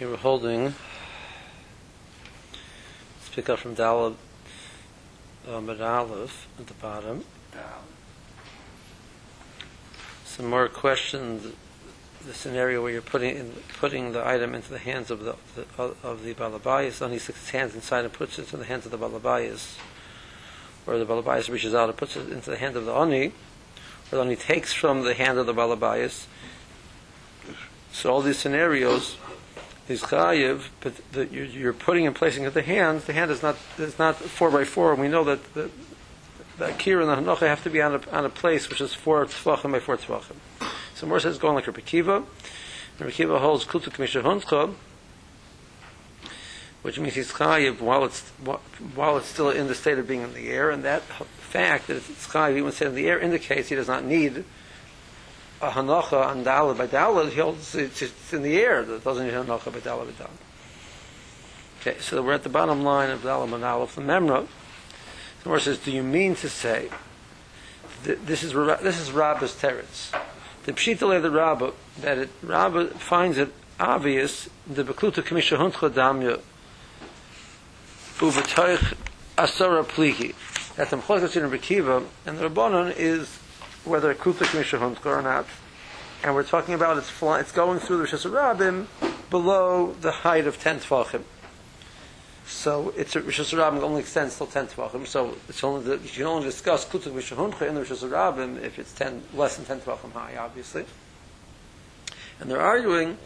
Here we're holding. Let's pick up from Dalab um, at Aleph at the bottom. Some more questions. The scenario where you're putting in, putting the item into the hands of the, the of the balabayas, he sticks his hands inside and puts it in the hands of the balabayas, or the balabayas reaches out and puts it into the hand of the oni, or the oni takes from the hand of the balabayas. So all these scenarios is chayiv, but you're, putting and placing at the hands. The hand is not is not four by four, and we know that the, the akira and the hanocha have to be on a, on a place which is four tzvachim by four tzvachim. So more says going like Rabbi Kiva. Rabbi Kiva holds kultu kamisha huncha, which means he's chayiv while it's while it's still in the state of being in the air, and that fact that it's chayiv even said in the air indicates he does not need a hanocha on dalad by dalad. He holds it's, it's in the air. That doesn't need hanocha by dalad by dalad. Okay, so we're at the bottom line of dalad and aleph the memra. The Gemara says, "Do you mean to say that this is this is Rabba's teretz? The pshita the Rabba that it, Rabba finds it obvious the bekluta kamisha huntcha damya uvetoich asara pliki that the mchlokas in Rekiva and the Rabbanon is whether kluta kamisha or not, and we're talking about it's fly, it's going through the Rishas Rabbim below the height of ten tefachim. So it's Rishas Rabbim only extends till ten tvachim. So it's only the, you can only discuss Kutuk Mishahuncha in the Rishas Rabbim if it's ten less than ten tvachim high, obviously. And they're arguing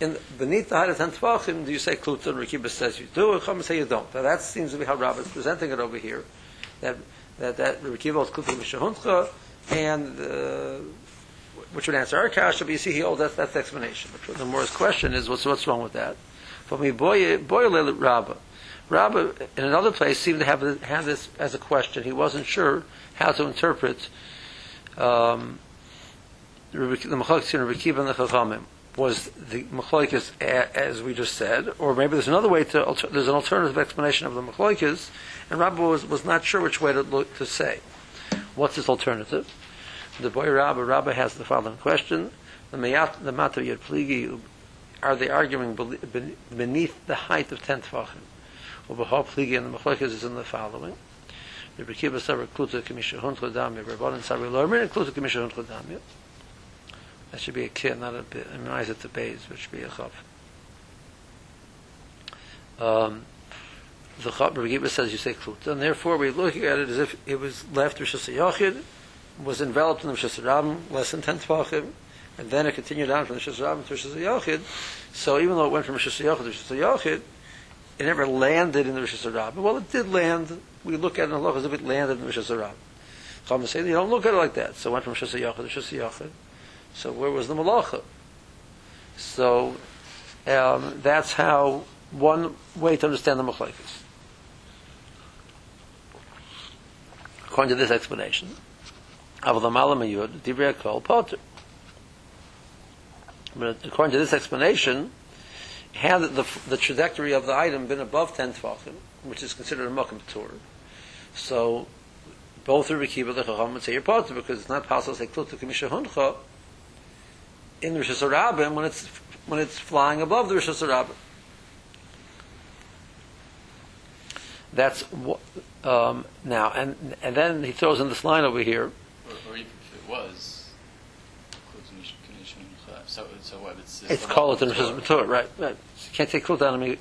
in beneath the height of ten tvachim. Do you say Kutuk? Rekiba says you do. And Chum say you don't. Now that seems to be how Rabbah is presenting it over here. That that that Rekiba is Kutuk Mishahuncha, and uh, which would answer our kasha. But you see, he oh that's that's the explanation. But the more question is what's what's wrong with that? For me, boy, boy, Rabbah. Rabbi, in another place, seemed to have, have this as a question. He wasn't sure how to interpret um, the Kiva and the Chachamim. Was the Machlokes as we just said, or maybe there's another way to there's an alternative explanation of the Machlokes, and Rabbi was, was not sure which way to look to say. What's this alternative? The boy Rabbi Rabbi has the following question: The Mayat the Mata Yad Pligi, are they arguing beneath the height of ten tefachim? Ubahar Pligi and the Machlekes is in the following. The Rekiva Savar Kluta Kamisha Huntla Damya, Rabbanan Savar Lormer, and Kluta Kamisha Huntla Damya. That should be a kid, not a bit. I mean, eyes at the base, which should be a chav. Um, the Rekiva says you say Kluta, and therefore we're looking at it as if it was left Rosh Hashanah was enveloped in the Rosh Hashanah, less than 10 Tvachim, and then it continued on from the Rosh Hashanah to Rosh Hashanah. So even though it went from Rosh Hashanah to Rosh Hashanah, it never landed in the Rosh Hashanah. Well, it did land. We look at it in the as if it landed in the Rosh Hashanah. Chama say you don't look at it like that. So it went from Rosh Hashanah to Rosh Hashanah. So where was the malacha? So um, that's how one way to understand the machlekes. According to this explanation, Potter. But according to this explanation, had the, the trajectory of the item been above 10 tefachim, which is considered a mokum tour, so both Rabbi Kiva the Chacham would say you're part because it's not possible to say kluta kamisha huncha in the Rosh Hashanah when it's when it's flying above the Rosh Hashanah. That's um, now, and and then he throws in this line over here. Or, or even if it was so, so what? It's, it's, it's called in Rosh Hashanah, right? Right. You can't take kul down in the.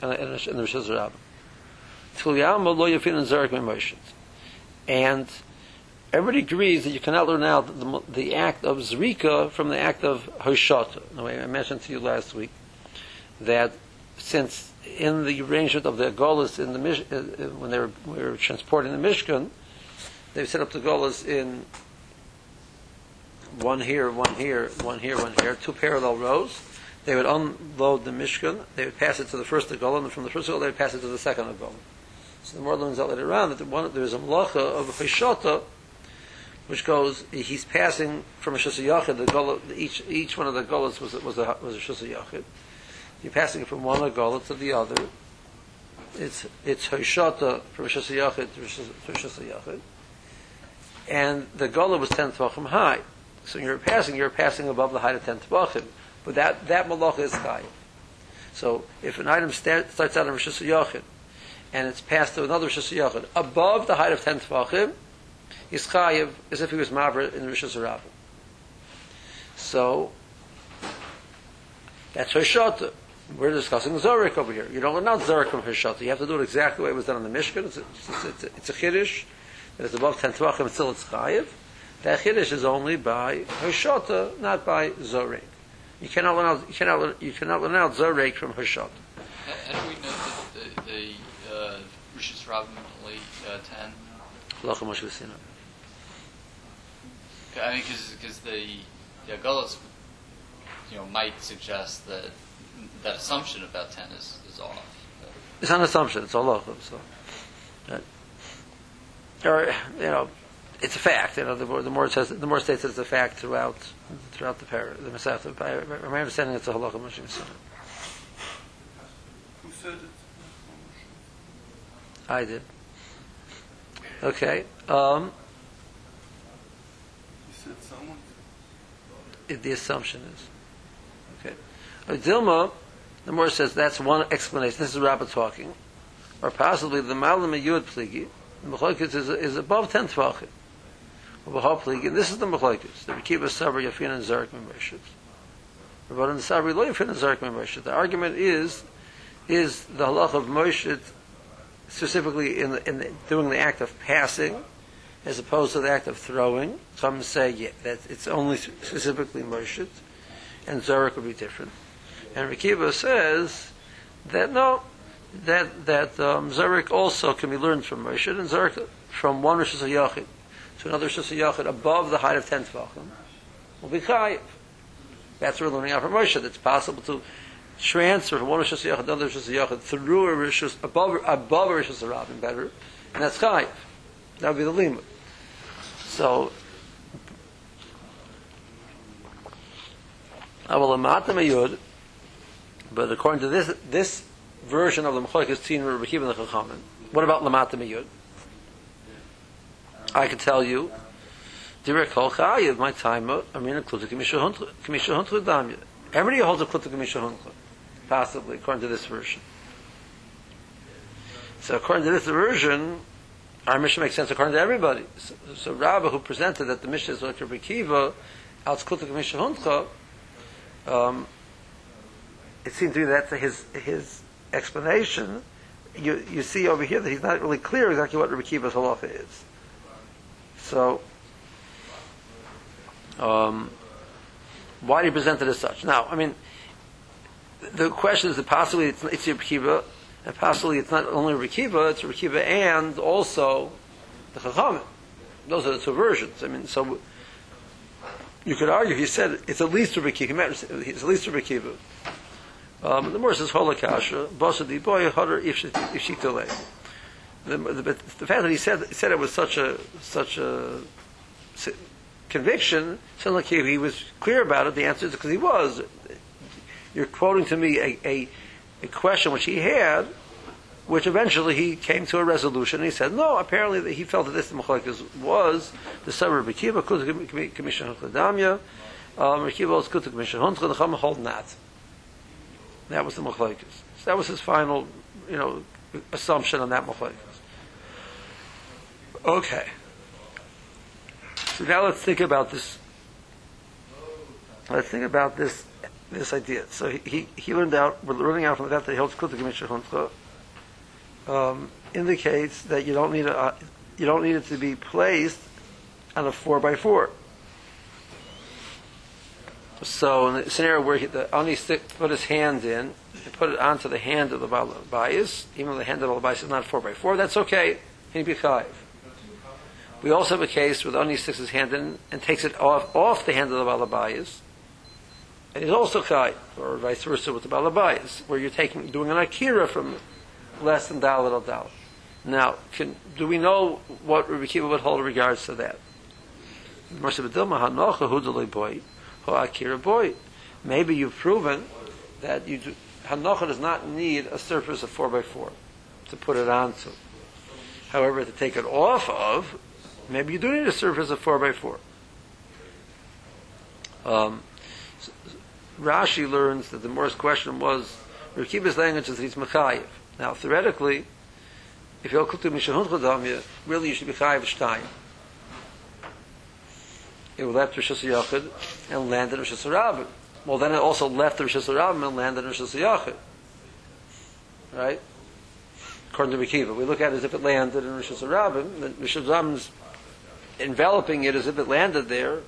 Tfil lo yafin and zarek and everybody agrees that you cannot learn out the, the act of zrika from the act of hoshata. The way I mentioned to you last week that since in the arrangement of the golas in the uh, uh, when they were, were transporting the Mishkan, they set up the golas in one here, one here, one here, one here, two parallel rows. They would unload the Mishkan, they would pass it to the first Agolah, and from the first Agolah they would pass it to the second Agolah. So the more learns out later on that the one, there's a malacha of a Hishota, which goes, he's passing from a Shasa Yachid, the each, each one of the Golas was, was a, was a Shasa Yachid. You're passing it from one Agolah to the other. It's, it's Hishota from a Shasa to Shasa And the Golah was 10 Tvachim high. So you're passing, you're passing above the height of ten tefachim. But that, that malacha is high. So if an item sta- starts out in Rosh Hashanah and it's passed to another Rosh Hashanah above the height of 10 Tvachim, he's chayiv as if he was Mavra in Rosh Hashanah. So that's Hoshata. We're discussing Zorik over here. You don't learn out Zorik from Hoshata. You have to do it exactly the way it was done on the Mishkan. It's a, it's a, it's a, it's a Kiddush. And it's above 10 Tvachim until it's Chayiv. That Kiddush is only by Hoshata, not by Zorik. You cannot learn out, you cannot, learn- you cannot learn out Zorik from Hoshata. How do we know that the, the uh, Rosh Hashanah only uh, 10? Halacha Moshe V'Sina. I mean, because the, the Agulas, you know, might suggest that that assumption about 10 is, is off. It's an assumption. It's halacha. So, that- or you know, it's a fact. You know, the more the more it says, the more it states it's a fact throughout throughout the par the Masechta. By my understanding, it's a halacha Moshe V'Sina. Who said it? I did. Okay. Um, He said someone. it- the assumption is. Uh, Dilma, the more says that's one explanation. This is Rabbah talking. Or possibly the Malam Yud Pligi, the Mechlokes is, is above 10 Tvachim. Bahal Pligi, and this is the Mechlokes. The Rekiva Sabra Yafin and Zarek Memeshit. But in Sabri Lo Yafin and Zarek Memeshit. The argument is, is the halach of Moshe specifically in, in the, doing the act of passing as opposed to the act of throwing. Some say yeah, that it's only specifically Moshe, and Zarek would be different. And Rekiva says that no, that that um, Zarek also can be learned from Moshe, and Zarek from one Rosh Hashanah to another Rosh Hashanah above the height of ten tefachim will be chayiv. That's we're learning out from Moshe. That it's possible to transfer from one Rosh Hashanah to another Rosh Hashanah through a Hashanah- above above a Rosh Hashanah better, and that's chayiv. That would be the limit. So, Avalamata Mayud, but according to this this version of the Mechlokes Tzin Rabbi Kiva and the Chachamim, what about Lamata Mayud? I can tell you, Direk Kol Chayiv, my time, I mean, Kluta Kamisha Huntru Damya. Everybody holds a Kluta Kamisha Huntru, possibly, according to this version. So according to this version, our mission makes sense according to everybody. So, so Rabbah, who presented that the mission is like Rabbi Kiva, out Kluta Kamisha Huntru, um, it seems to me that's his his explanation. You you see over here that he's not really clear exactly what Rabbi Kiva's halacha is. So, um, why do you present it as such? Now, I mean, the question is that possibly it's, it's Rabbi Kiva, and possibly it's not only Rabbi Kiva, it's Rabbi Kiva and also the Chachamim. Those are the two versions. I mean, so you could argue, he said, it's at least Rabbi Kiva, it's at least Rabbi Kiva. Um, the more says Holakasha, Basadi boy Hadar Ifshitale. The, the, the fact that he said said it was such a such a conviction sounds like he, he was clear about it. The answer is because he was. You're quoting to me a, a, a question which he had, which eventually he came to a resolution. He said, no, apparently that he felt that this Machlekes was the summer of Kiva, Kutu Commission Hukladamya, um, Kiva was Kutu Commission the hold not. That was the Machlekes. So that was his final, you know, assumption on that Machlekes. Okay. So now let's think about this. Let's think about this this idea. So he, he, learned out, we're learning out from the fact that he holds Commission um, indicates that you don't need a, you don't need it to be placed on a four by four. So in the scenario where he, the stick put his hand in, and put it onto the hand of the Balabayas, even though the hand of the Balabayas is not four by four, that's okay. He'd be chayiv. We also have a case where the Ani sticks his hand in and takes it off off the hand of the Balabayas, and he's also chayiv, or vice versa with the Balabayas, where you're taking doing an akira from less than dalit al dalit. Now, can, do we know what Rabbi Kiva would hold in regards to that? Boy. Maybe you've proven that you do, Hanocha does not need a surface of 4x4 to put it onto. However, to take it off of, maybe you do need a surface of 4x4. Um, Rashi learns that the Morris question was Rekiba's language is that he's mechayiv. Now, theoretically, if you're kultu mishahun really you should be chayiv shtayim. It left Rosh Hashanah and landed in Rosh Hashanah. Well, then it also left Rosh Hashanah and landed in Rosh Hashanah. Right? According to Rekiva. We look at it as if it landed in Rosh Hashanah, then Rosh enveloping it as if it landed there.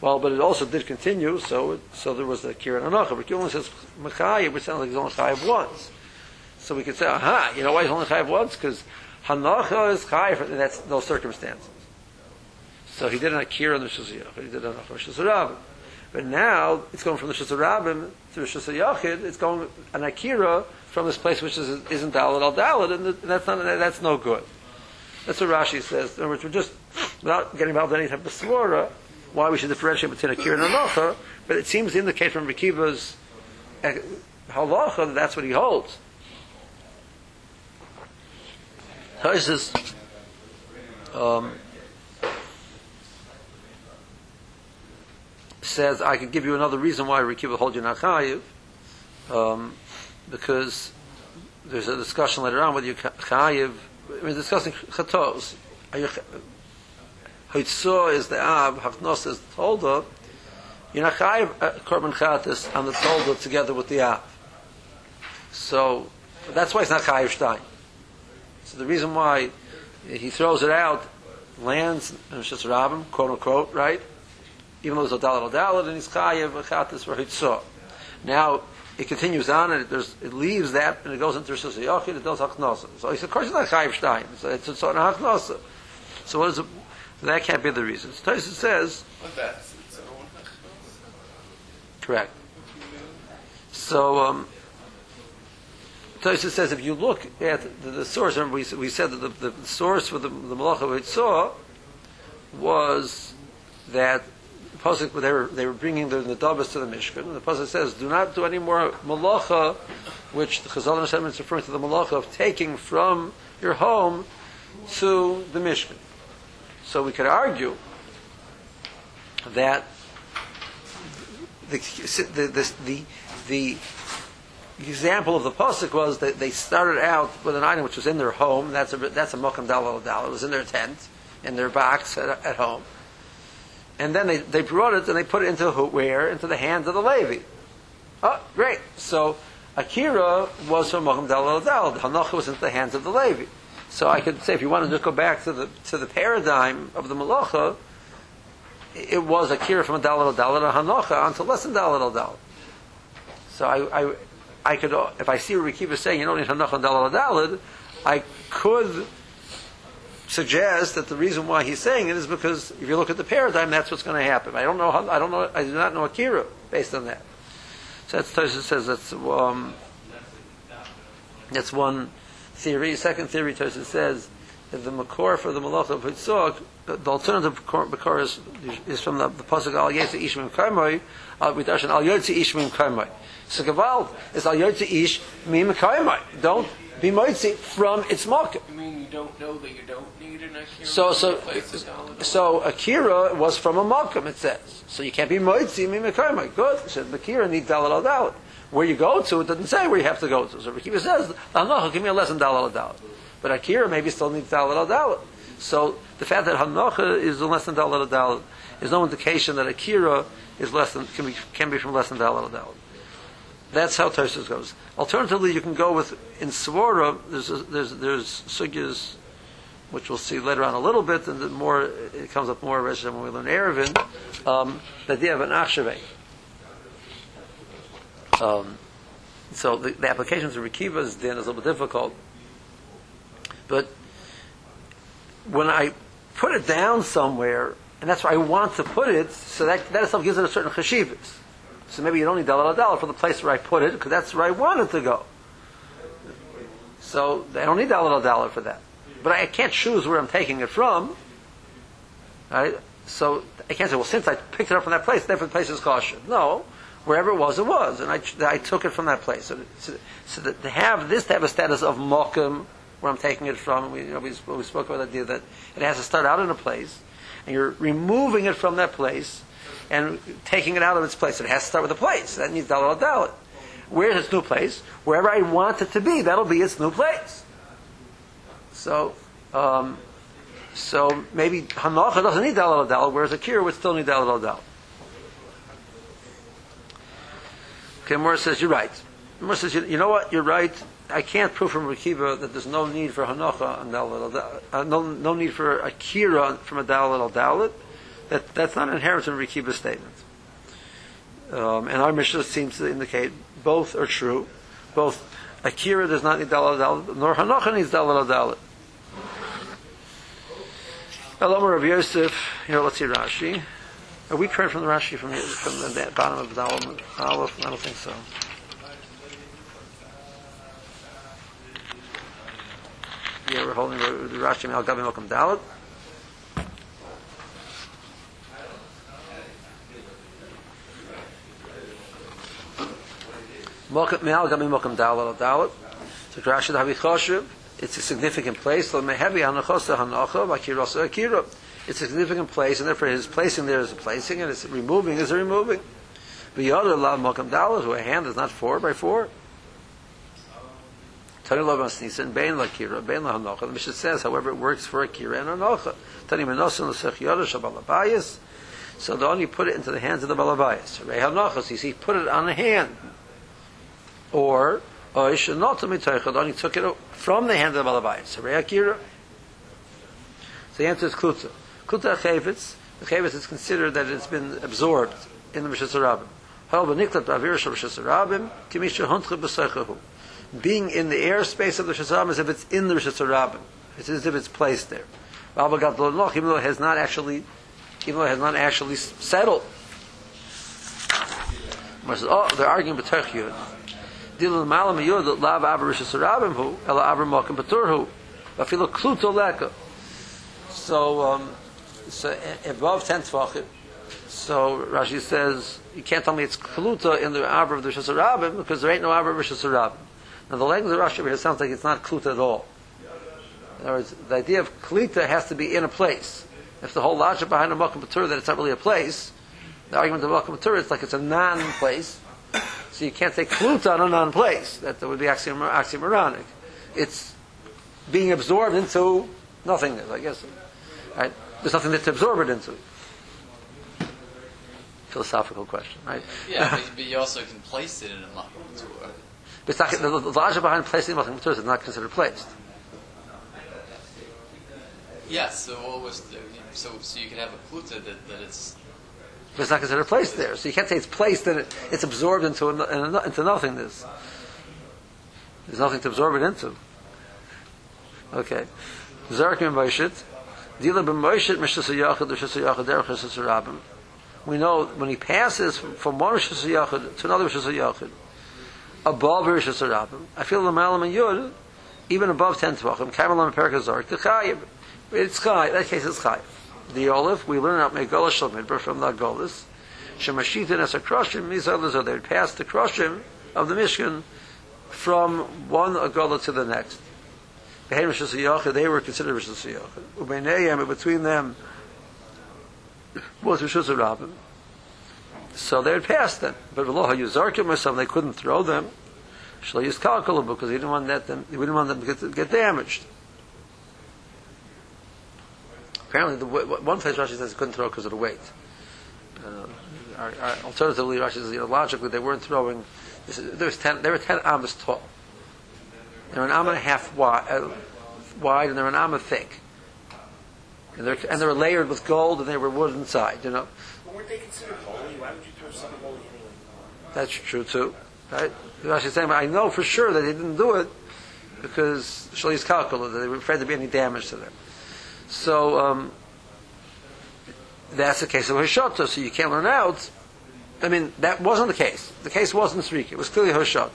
Well, but it also did continue, so it, so there was the Kiran Anocha. But only says Machayim, which sounds like he's only Chayiv once. So we could say, aha, you know why he's only Chayiv once? Because Hanocha is Chayiv, and that's those circumstances. So he did an Akira in the Shaziyach, he did an Akira But now it's going from the Shazarabim to the Shazayachid, it's going an Akira from this place which is, isn't Dalit al Dalit, and that's, not, that's no good. That's what Rashi says. In other words, we're just, without getting involved in any type of Svora, why we should differentiate between Akira and Anocha, but it seems to indicate from Rekiva's eh, halacha that that's what he holds. Tosis um, says, I could give you another reason why Rekiva holds you not chayiv, um, because there's a discussion later on whether you chayiv. Mean, discussing chatos. Hitzor is the Ab, Hafnos is the Tolda, you're not chayiv uh, Korban Chatas on the Tolda together with the Ab. So, that's why it's not chayiv Stein. So the reason why he throws it out, lands, and it's just Rabbim, quote unquote, right? Even though it's a Dalit a Dalit, and he's chayiv Chatas for Hitzor. Now, it continues on and it, it leaves that and it goes into Rosh Hashanah, it does Hachnosa. So he said, of course it's not Chayiv Stein. So it's a sort of Hachnosa. So what is it? That can't be the reason. Taisa says. "What that?" Correct. So um, Taisa says if you look at the, the source, remember we, we said that the, the source for the, the Malacha saw was that pasuk they were they were bringing the, the to the Mishkan. And the pasuk says, "Do not do any more malacha," which the Chazal Hashem is referring to the malacha of taking from your home to the Mishkan. So we could argue that the, the, the, the, the example of the pasuk was that they started out with an item which was in their home. That's a that's a mokam dalal dal. It was in their tent, in their box at, at, home, and then they, they brought it and they put it into where into the hands of the Levi. Oh, great! So Akira was from mokam dalal dal. Hanocha was into the hands of the Levi. So I could say, if you want to just go back to the to the paradigm of the malacha, it was Akira from a dalit dalit a hanocha onto less than dalit dalit. So I, I, I could, if I see what Rikiva saying you don't need and dalit dalit, I could suggest that the reason why he's saying it is because if you look at the paradigm, that's what's going to happen. I don't know. How, I don't know. I do not know Akira based on that. So that's Tosha says that's um, that's one theory. Second theory, Tosa says that the makor for the malach of Hitzog, the alternative makor is, is from the, the pasuk Al Yetzi Ishmim Kaimoy, Al Midarshan Al Yetzi Ishmim Kaimoy. So Gavald is Al Yetzi Ish Mim Kaimoy. Don't be moitzi from its market. You mean you don't know that you don't need an akira? So, so, so akira was from a malkum, it says. So you can't be moitzi mim Good. So akira needs dalal al dalal where you go to, it doesn't say where you have to go to. So Rekiva says, Hanocha, give me a lesson dalal dalal. But Akira maybe still needs dalal dalal. So the fact that Hanocha is a lesson dalal dalal is no indication that Akira is less than can be can be from less than dalal dalal. That's how Tosus goes. Alternatively, you can go with in Svora. There's a, there's there's sugyas which we'll see later on a little bit, and more it comes up more when we learn Eruvin. Um, the idea of an achshavei. Um, so the, the application to Rikiva's din is a little bit difficult. But when I put it down somewhere, and that's where I want to put it, so that, that itself gives it a certain chashivas. So maybe you don't need dalal dalal for the place where I put it, because that's where I want it to go. So I don't need dalal dalal for that. But I can't choose where I'm taking it from. Right? So I can't say, well, since I picked it up from that place, therefore the place is kosher. No wherever it was, it was, and I, I took it from that place. So, so, so that to have this to have a status of mokum, where I'm taking it from, we, you know, we, we spoke about the idea that it has to start out in a place, and you're removing it from that place and taking it out of its place. It has to start with a place. That needs dalit dalit. Where's its new place? Wherever I want it to be, that'll be its new place. So, um, so maybe Hanocha doesn't need Dalal Dal, whereas a Kira would still need Dalal Dal. Okay, Morris says, you're right. Morris says, you, know what, you're right. I can't prove from Rekiva that there's no need for Hanocha and Dalal Dal, uh, no, no need for Akira from a Dalal Dalit. That, that's not inherent in Rekiva's statement. Um, and our Mishnah seems to indicate both are true. Both Akira does not need Dalal nor Hanocha needs Dalal Dalit. Elamar Rav Yosef, here, let's see Rashi. Are we correct from the Rashi from from the bottom of the Dalit? I don't think so. Yeah, we're holding the Rashi Mal Gabi Malcolm Dalit. Malcolm Mal Gabi Malcolm Dalit Dalit. So Rashi the Havi Choshev. It's a significant place. Lo mehevi hanachosa hanacha v'akirasa akira. It's a significant place, and therefore his placing there is a placing, and his removing is a removing. V'yoder lav malkam dalas, who a hand is not four by four. Tani lav asnisan bein lakira bein lahanocha. The Mishnah says, however, it works for akira and hanocha. Tani menosan l'sech yoder shabalabayas. So the only put it into the hands of the balabayas. Rei hanochas, you see, put it on the hand. Or uh, Oish not to mitoichad, he took it from the hand of the Balabayas. So Reakira. So the answer is Kluta. Kluta Chavetz, the Chavetz is considered that it's been absorbed in the Rishas Rabim. Hal b'niklat b'avir shal Rishas Rabim, kimisha huntcha b'seichahu. Being in the airspace of the Rabim is if it's in the Rishas Rabim. It's as if it's placed there. Even though it has not actually, even though it has not actually settled. Oh, they're arguing b'terch yud. Hu batur hu kluto leka. So, um, so above ten. So Rashi says you can't tell me it's kluta in the avar of the rishas rabim because there ain't no avar of rishas rabim. Now the language of Rashi here sounds like it's not kluta at all. In other words, the idea of klita has to be in a place. If the whole logic behind a mokim batur that it's not really a place, the argument of mokim batur is like it's a non-place. So you can't say kluta on a non-place. That, that would be axiom- oxymoronic. It's being absorbed into nothingness, I guess. Right? There's nothing that's absorbed into. Philosophical question, right? Yeah, but, you also can place it in a makom. But it's not, the, the logic behind placing Malchim Torah is not considered placed. Yes. So what was the, so so you can have a kluta that, that it's But it's not considered placed there. So you can't say it's placed and it, it's absorbed into, into nothingness. There's nothing to absorb it into. Okay. Moshit. Dila Derech. We know when he passes from one Mishas Yachid to another Mishas Yachid, above Mishas Rabim, I feel the Malam and Yud, even above ten Tvachim, Kamalam and Perkazark, the Chayib. It's Chayib. That case is Chayib. The olive, we learn out Megala Shalmidbar from the Golis. Shemashitin as a Kroshim, these others are there. Past the Kroshim of the Mishkan from one Agola to the next. They were considered Rishus Yachid. Ubeinayim, between them was Rishus Rabbim. So they had passed them. But Veloha Yuzarkim or something, they couldn't throw them. Shlo Yizkalkalu because he didn't want that them, he didn't want them to get, get damaged. Apparently, the, one place Rashi says he couldn't throw because of the weight. Uh, our, our, alternatively, Rashi says you know, logically they weren't throwing. This, there was ten. They were ten amas tall. They were an amma and a half wide, uh, wide and they were an amma thick. And, they're, and they were layered with gold, and they were wood inside. You know. But weren't they considered holy? Why would you throw something holy anyway? That's true too. Right? Rashi's saying, I know for sure that they didn't do it because Shali's calculated that they were afraid there'd be any damage to them. So um, that's the case of Hashata. So you can't learn out. I mean, that wasn't the case. The case wasn't Zrika. It was clearly Hashata.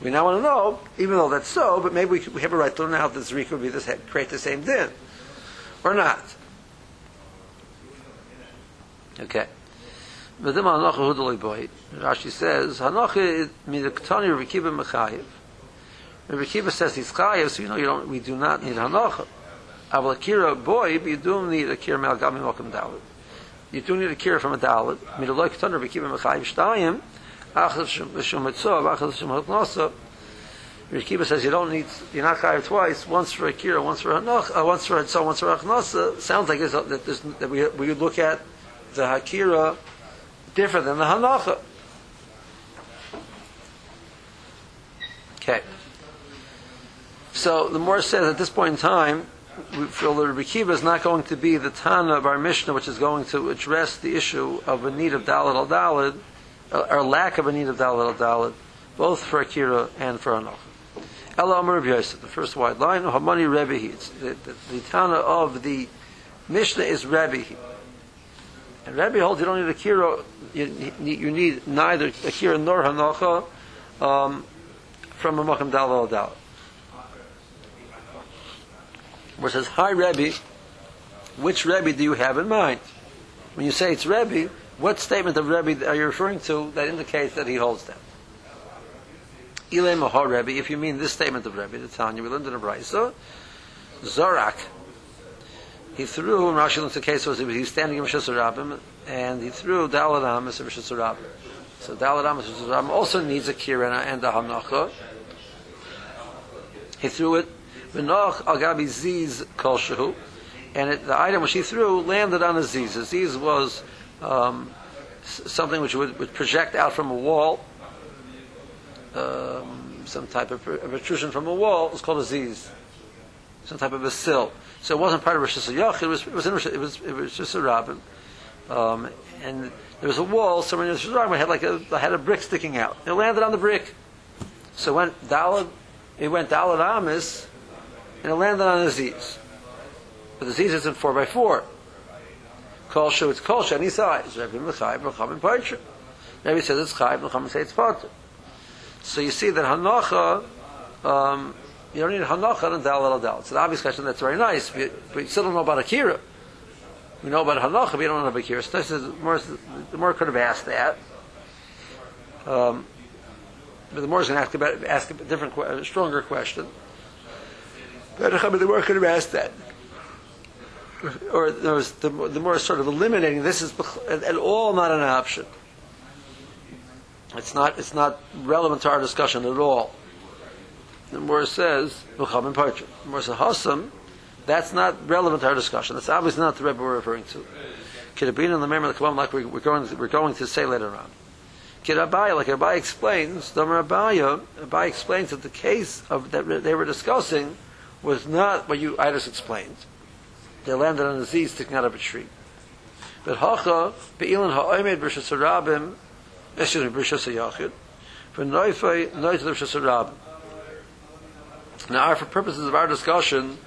We now want to know, even though that's so, but maybe we, we have a right to learn out that Zrika would be this, create the same din. Or not. Okay. Rashi says, Hanocha midaktani Rabbi Kiva mechayiv. Rabbi says he's chayiv, so you know you don't, we do not need Hanocha. Do need a kira mel gami mokum dalit. You do need a kira from a. Midaloi katan Rabbi Kiva mechayiv shtayim. Achas Shum Mitzvah, Achas Shum Hatnasa. Rekiba says you don't need, you're not chayav twice, once for Akira, once for Hanach, uh, once for Hatzah, once for Achnasa. Sounds like it's, that, that we, we look at the Hakira different than the Hanacha. Okay. So the more says at this point in time, we feel that Rabbi Kiva is not going to be the Tana of our Mishnah, which is going to address the issue of a need of Dalit al Dalit, uh, or lack of a need of Dalit al Dalit, both for Akira and for Anoch. Rabbi Yosef, the first white line, Hamani Rebbe It's the, the, the Tana of the Mishnah is Rebbe. And Rebbe holds you don't need Akira, you, you need neither Akira nor Hanocha um, from a Makam Dalit al Dalit. Where it says, Hi Rebbe, which Rebbe do you have in mind? When you say it's Rebbe, what statement of Rebbe are you referring to that indicates that he holds that? Ilay Mahar Rebbe, if you mean this statement of Rebbe, the Tanya, we learned in a Brisa, Zorak, he threw, and Rashi looks the case was he was standing in Rabbim, and he threw Amas in Rabbim. So Dalat Amas in Rishas also needs a Kirana and a Hanacha. He threw it V'noch al gabi ziz kol and it, the item which he threw landed on a ziz. A ziz was um, something which would, would, project out from a wall, um, some type of protrusion from a wall. It was called a ziz, some type of a sill. So it wasn't part of Rosh Hashanah. It was it was in, it was it was just a rabbin, um, and there was a wall somewhere in Rosh Hashanah had like a had a brick sticking out. It landed on the brick. So when Dalad, it went Dalad Amis, and it landed on a Aziz. But the Aziz isn't 4 by 4 Kol Shu, it's Kol Shu, any size. Parcher. Rebbe says it's Chayim, Mecham, and say it's Potter. So you see that Hanacha, um, you don't need Hanacha and Dal al Dal. It's an obvious question that's very nice, but you still don't know about Akira. We know about Hanacha, but you don't know about Akira. So the more, the more could have asked that. Um, but the more is going to ask, about, ask a different, a stronger question. But the more could have asked that. Or there was the, the more sort of eliminating this is at all not an option. It's not it's not relevant to our discussion at all. The more says Mucham and Parcha. The more says Hassam, that's not relevant to our discussion. That's obviously not the Rebbe we're referring to. Kitabin and the Member of the like we're, going we're going to say later on. Kirabaya, like Rabbi explains, the Rabbi, Rabbi explains that the case of that they were discussing was not what you I just explained. They landed on a Z sticking out of a tree. But Hacha, Be'ilan Ha'omed B'Rishas Rabim, excuse B'Rishas Yachid, for Noifei, Noit B'Rishas. Now, for purposes of our discussion,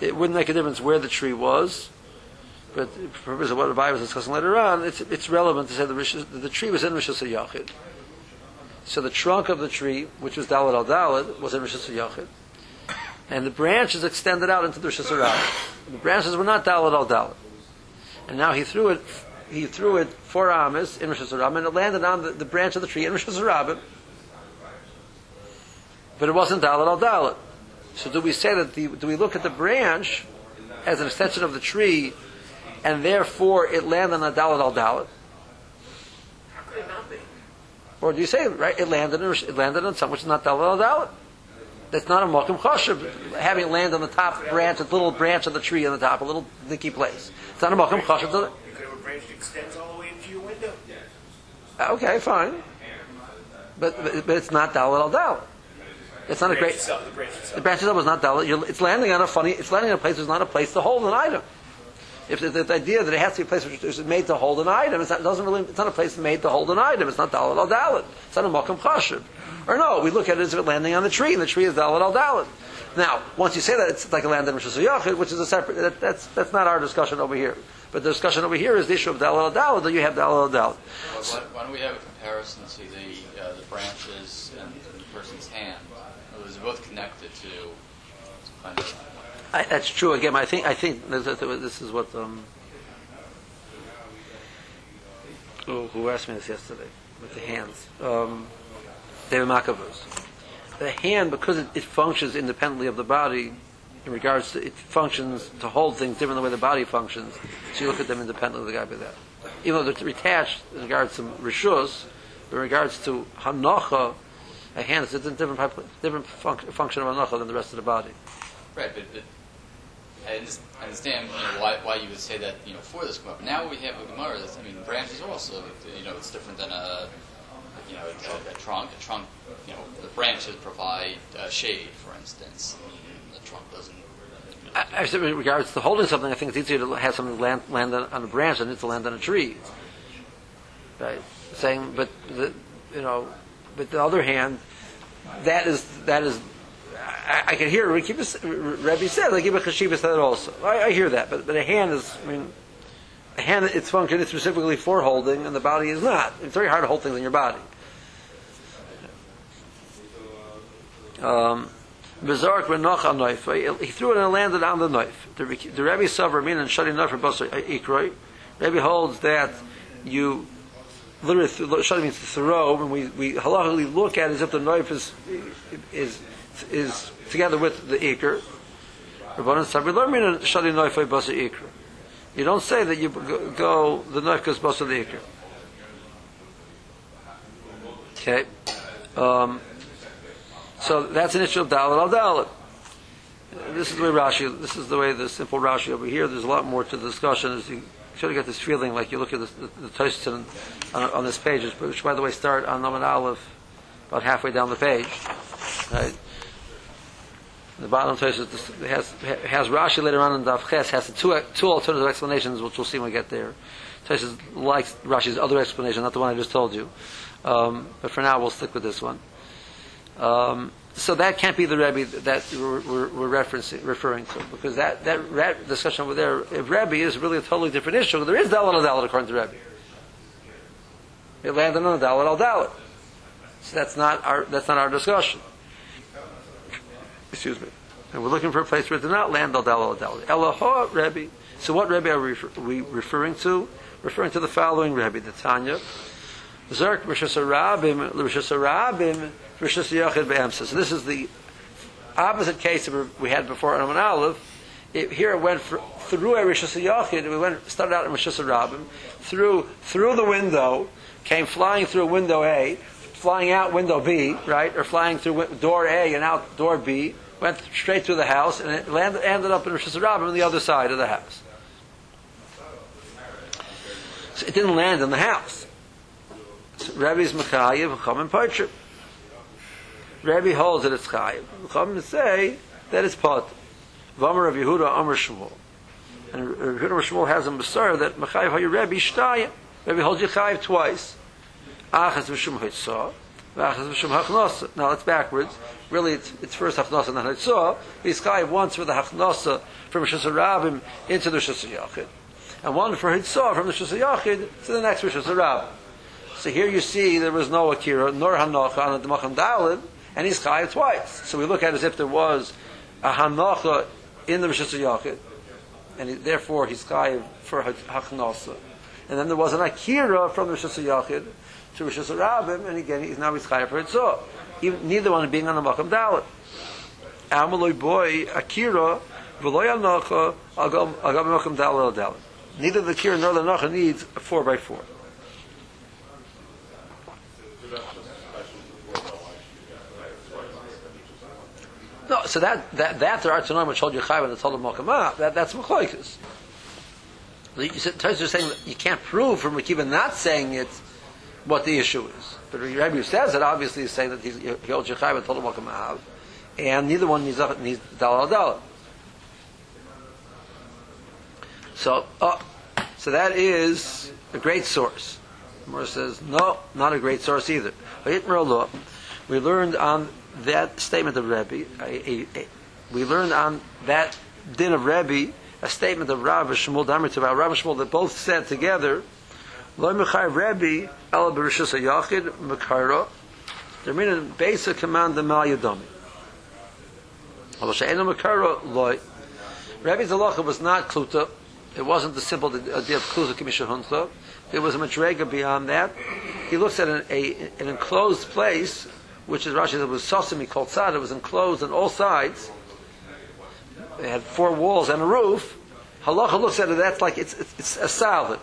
it wouldn't make a difference where the tree was, but for purposes of what Rabbi was discussing later on, it's, it's relevant to say the, Rishas, the tree was in Rishas Yachid. So the trunk of the tree, which was Dalit al Dalit, was in Rishas Yachid and the branches extended out into the Rosh The branches were not Dalit al Dalit. And now he threw it, he threw it four amas in Rosh Hashanah, and it landed on the, the, branch of the tree in Rosh Hashanah. But it wasn't Dalit al Dalit. So do we say that the, do we look at the branch as an extension of the tree, and therefore it landed on Dalit al Dalit? How could it not be? Or do you say right? It landed in, it landed on something which is not Dalit al Dalit that's not a mokum chashav, having it land on the top branch, a little branch of the tree on the top, a little nicky place. It's not a mokum chashav. You could have a branch that extends all the way into your window. Ah, okay, fine. But, but, but it's not dalit al dalit. It's not a great. Itself, the branch itself. The branch itself is not dalit. It's landing on a funny. It's landing on a place that's not a place to hold an item. If the, the, idea that it has to be a place which is made to hold an item, it's not, it doesn't really. It's not a place made to hold an item. It's not dalit al dalit. It's not a mokum chashav. Or no, we look at it as if it landing on the tree, and the tree is Dalit al Dalit. Now, once you say that, it's like a land in Rosh Yachid, which is a separate, that, that's, that's not our discussion over here. But the discussion over here is the issue of Dalit al Dalit, that you have Dalit al Dalit. Why, why don't we have a comparison to the, uh, the branches and the person's hand? Those are both connected to kind of I, that's true. Again, I think I think this, is what um, who asked me this yesterday with the hands. Um, David Makavos. The hand, because it, it, functions independently of the body, in regards to it functions to hold things different than the way the body functions. So you look at them independently of the guy by that. Even though they're attached in regards to rishus, In regards to hanocha, a hand is a different, different func- function of hanocha than the rest of the body. Right, but, but I understand you know, why, why you would say that you know for this Gemara. Now we have a Gemara. That's, I mean, branches also. You know, it's different than a you know a, a trunk. A trunk, you know, the branches provide uh, shade, for instance. The trunk doesn't. I- Actually, in regards to holding something, I think it's easier to have something land, land on, on a branch than it to land on a tree. Right? Saying, but the, you know, but the other hand, that is that is. I, I can hear Rebbe said, like Rebbe Chashiva said it also. I, I hear that, but but a hand is, I mean, a hand its function is specifically for holding, and the body is not. It's very hard to hold things in your body. Um, Bezark v'noch al knife. He threw it and landed on the knife. The, the Rebbe suffer mean and knife for basar ikroi. Rebbe holds that you literally shutting means to throw. and we we halachically look at it as if the knife is is is together with the ikr. You don't say that you go, the knife goes basar the. Okay. Um, so that's an issue of dalit al dalit. This is the way Rashi. This is the way the simple Rashi over here. There's a lot more to the discussion. Is you sort of get this feeling like you look at the, the on, on this page, which by the way start on Nomen Aleph, about halfway down the page. Right. The bottom Tosfos has has Rashi later on in Daf Ches has two two alternative explanations, which we'll see when we get there. Tosfos likes Rashi's other explanation, not the one I just told you. Um, but for now, we'll stick with this one. Um, so that can't be the Rebbe that we're, we're, referencing, referring to, because that, that, discussion over there, if Rebbe is really a totally different issue, there is Dalit al Dalit according to Rebbe. It landed on the Dalit al Dalit. So that's not our, that's not our discussion. Excuse me. And we're looking for a place where it did not land al Dalit al Dalit. Rebbe. So what Rebbe are we, refer, we referring to? Referring to the following Rebbe, the Tanya. Zerk Rishas Rabim, Rishas Rabim, Rishas Yachid Be'emsa. So this is the opposite case that we had before in Aman Aleph. It, here it went through a Rishas Yachid. We went started out in Rishas Rabim, through through the window, came flying through window A, flying out window B, right, or flying through door A and out door B. Went straight through the house and it landed, ended up in Rishas Rabim on the other side of the house. So it didn't land in the house. Rebbe's Mechayiv, Chachamim Parchim. Rebbe holds that it's Chayiv. Chachamim say that it's Pot. V'amar Rav Yehuda Amar Shmuel. And Yehuda Amar Shmuel has a Masar that Mechayiv Hayu Rebbe Shtayim. Rebbe holds you Chayiv twice. Achas V'shum Hitzah. V'achas V'shum Hachnasa. Now it's backwards. Really, it's, it's first Hachnasa and then Hitzah. He's Chayiv once for the Hachnasa from Rishas Rabim into the Rishas Yachid. And one for Hitzah from the Rishas Yachid to the next Rishas Rabim. So here you see there was no Akira, nor Hanocha on the Demacham Dalid, and he's Chayiv twice. So we look at it as if there was a Hanocha in the Rishas Yachid, and he, therefore he's Chayiv for Hachnasa. And then there was an Akira from the Rishas Yachid to Rishas Rabim, and again he's now he's Chayiv for Hitzah. Even, neither one being on the Macham Dalid. Amaloi boy, Akira, V'loy Hanocha, Agam Macham Dalid Dalid. Neither the Akira nor the Hanocha needs a 4 by 4 No, so that that that there are to know which hold you chayv and the told Mokamah, that that's said Tais are saying you can't prove from Akiva not saying it what the issue is. But Rabbi says it obviously is saying that he's, he holds Yechayv and told Mokamah, and neither one needs needs dalal dalal. So, uh, so that is a great source. Mor says no, not a great source either. We learned on that statement of Rebbe, we learned on that din of Rebbe a statement of Rav Shmuel Damer to Rav Shmuel that both said together, Lo Mechai Rebbe El Berishus Yachid Mekara. They're meaning basic command the Mal Yadami. Although She'enu Mekara Loi. Rebbe's halacha was not kluta. It wasn't the simple idea of kluta kimisha hunta. There was a madrega beyond that. He looks at an, a, an enclosed place which is Rashi that was sosimi called sad. It was enclosed on all sides. It had four walls and a roof. Halacha looks at it. That's like it's, it's, it's a salad.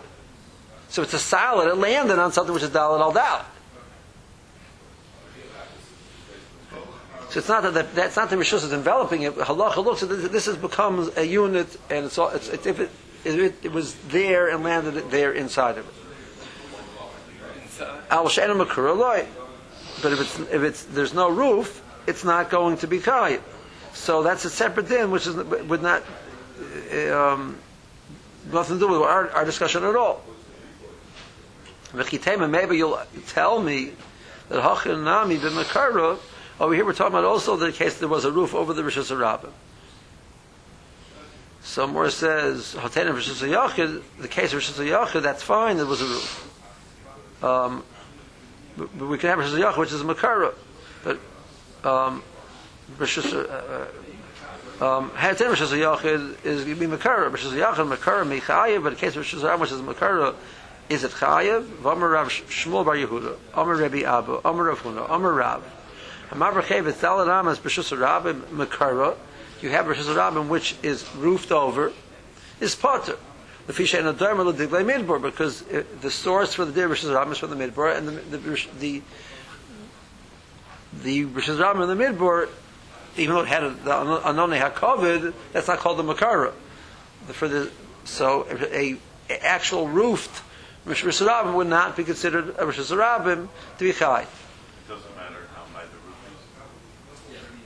So it's a salad. It landed on something which is dalal al dal. So it's not that, that's not the rishus is enveloping it. Halacha looks at this, this has become a unit, and it's all. It's, it's, if it, it, it was there and landed it there inside of it. Al. But if it's if it's there's no roof, it's not going to be kayim. So that's a separate din, which is would not uh, um, nothing to do with our, our discussion at all. Maybe you'll tell me that hachin nami b'makara. Over here, we're talking about also the case there was a roof over the rishus harabim. Somewhere says hotenim rishus yachid. The case of yachid, that's fine. There was a roof. Um, but, we can have rishus yachid, which is makara, but um, rishus. Uh, um, Hatem Rishus Yachid is going to be Makara. Rishus Yachid, Makara, Mechayev, but in case of Rishus Ram, which is Makara, is it Chayev? V'amar Rav Shmuel Bar Yehuda, Amar Rebbe Abba, Amar Rav Huna, Amar Rav. Amar Rechev, it's Dalad Amas, Rishus Rabim, Makara. You have Rishus Rabim, which is roofed over, is patur. The fish and the dharma the diglei midbar because uh, the source for the rishis ram is from the midbar and the the the, rishis ram in the midbar even though it had a, the anoni hakovid, that's not called the makara. For the so a, a actual roofed Rosh Hashanah would not be considered a Rosh Hashanah to be chai. It doesn't matter how high the roof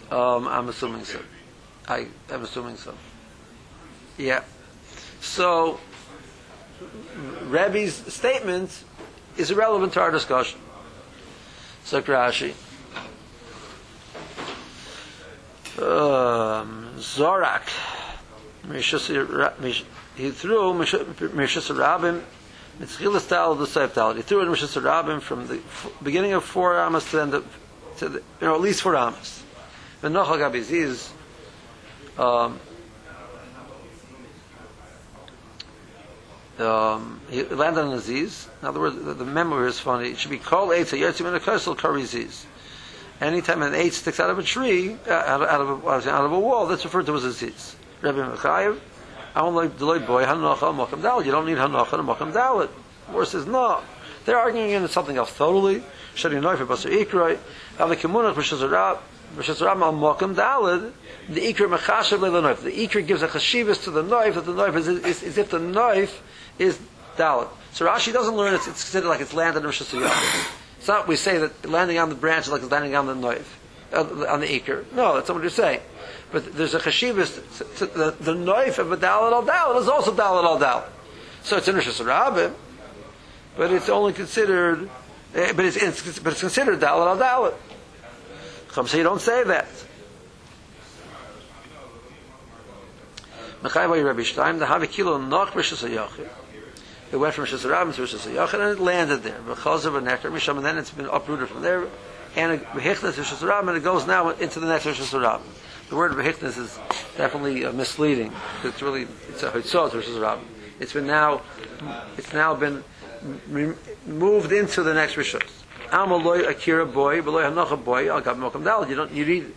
is. Um, I'm assuming so. I am assuming so. Yeah. So Rebbe's statement is irrelevant to our discussion. So Rashi. Um, Zorak. He threw Mishas Rabim. Mitzchilas Tal the Seif Tal. He threw in Mishas Rabim from the beginning of four Amos to the end of, to the, you know, at least four Amos. And Nochal Gabiziz, um, um, he landed on Aziz. In other words, the, the memory is funny. It should be called Eitz, Yertzim and a Kosel Kariziz. Anytime an eight sticks out of a tree, uh, out, of, out, of a, out of a wall, that's referred to as a ziz. Rabbi Mechayev, I don't like Deloitte boy, Hanocha, Mokam Dalit. You don't need Hanocha and Mokam Dalit. Or says, no. They're arguing in something else totally. Shadi Noif, Basar Ikroi, Ava Kimunach, Rishazarab, Rishazarab, Al Mokam Dalit. The Ikra Mechashav Le Noif. The Ikra gives a chashivas to the knife that the knife is, is, is if the knife is Dalit. So Rashi doesn't learn it's, it's considered like it's landed in Rosh Hashanah. It's not we say that landing on the branch is like it's landing on the knife, on the acre. No, that's not what you're saying. But there's a chashivas. The, the knife of a dalit al dalit is also dalit al dalit. So it's in Rosh Hashanah, but it's only considered, uh, but it's, it's, but it's considered dalit al dalit. Come say you don't say that. Mechayva Rabbi the Havikilo Noch Rishas HaYachid. It went from Shazarabim to Shazayach, and it landed there. B'chazav and Nectar Misham, and then it's been uprooted from there. And Behichnas to Shazarabim, and it goes now into the next Nectar Shazarabim. The word Behichnas is definitely uh, misleading. It's really, it's a Hitzot to Shazarabim. It's been now, it's now been moved into the next Rishos. Amaloi Akira boy, Beloy Hanocha boy, Al Gab Mokam Dalit. You don't, you need,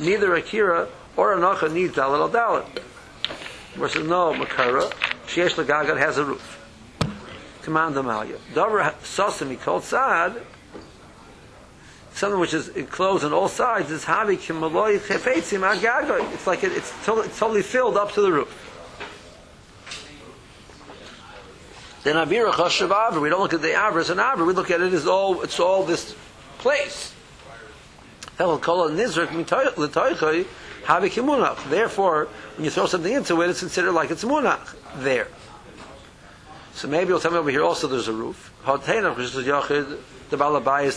neither Akira or Hanocha needs Dalit al Dalit. Versus no, Makara, Sheesh Lagagat has a roof command the malya. Dover sosimi called sad, something which is enclosed on all sides is havi kimaloi chefetzim agago. It's like it, it's, totally, it's totally filled up to the roof. Then avira chashav avra. We don't look at the avra as an avra. We look at it as all. It's all this place. Therefore, when you throw something into it, it's considered like it's munach there. So maybe you'll tell me over here also there's a roof. The balabais,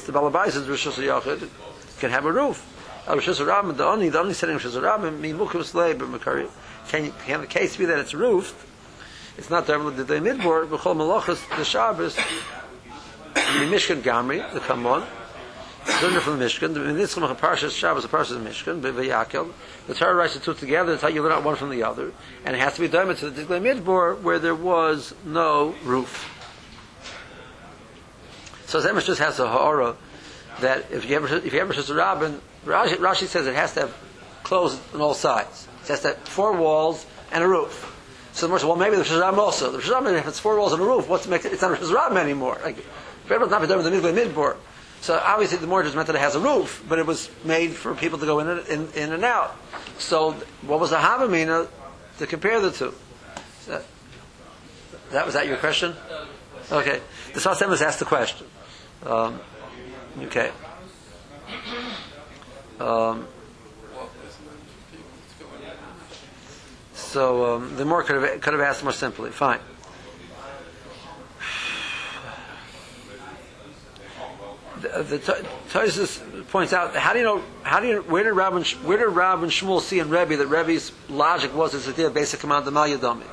the balabais is Rishus Yachid, can have a roof. Rishus the only, the only setting Rishus Rabim, Mimukim Slei, B'Makari. Can, can the case be that it's roofed? It's not the the day midboard, B'chol Malachas, the Shabbos, the Mishkan Gamri, the Kamon, learned from the Mishkan. The Nitzchim Parshas Shabbos, the Parshas of Mishkan, B'Yakel. The Torah writes the two together. That's how you learn out one from the other, and it has to be done to the Diglei Midbar where there was no roof. So Zemesh just has a ha'ara that if you ever if you ever says a rabbin, Rashi, Rashi says it has to have closed on all sides. It has to have four walls and a roof. So the says, well, maybe the Shazam also. The Shazam, if it's four walls and a roof, what's make it? It's not a anymore. Like, if everyone's not done with the Midbar, So obviously the mortgage meant that it has a roof, but it was made for people to go in and, in, in and out. So what was the Havamina to compare the two? That, that was that your question? Okay. The Sasem was asked the question. Um, okay. Um, so um, the more could have could have asked more simply. Fine. The, the Tosis points out how do you know how do you where did Rab and, where did Rab and Shmuel see in Rebbe that Rebbe's logic was this idea of basic command of Malyadami? He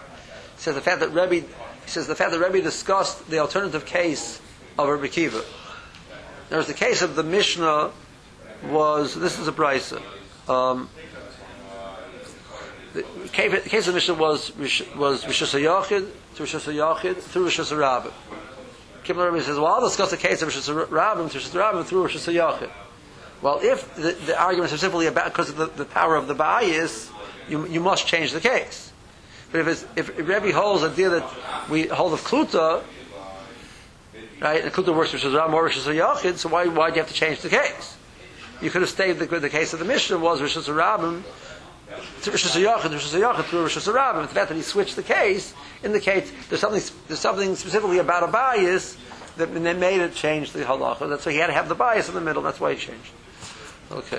says the fact that Rebbe he says the fact that Rebbe discussed the alternative case of Rebbe Kiva. There was the case of the Mishnah was this is a brisa. Um, the case, of the Mishnah was was Rishus Yachid to Rishus Yachid through Rishus Rabbim. Kimmel Rebbe says, well, I'll discuss the case of Rishus Rabbim Rishus Rabbim through Rishus Yachid. Well, if the, the arguments are simply about because of the, the power of the bias, you, you must change the case. But if, it's, if Rebbe holds a deal that we hold of Kluta, right, and Kluta works Rishus Rabbim or Rishus Yachid, so why, why do you have to change the case? You could have stayed the, the case of the Mishnah was Rishus Rabbim to Rishus Yachid, Rishus Yachid through Rishus Rabbim. The fact that he switched the case indicates there's something there's something specifically about a bias that that made it change the halacha. That's why he had to have the bias in the middle. That's why he changed. Okay.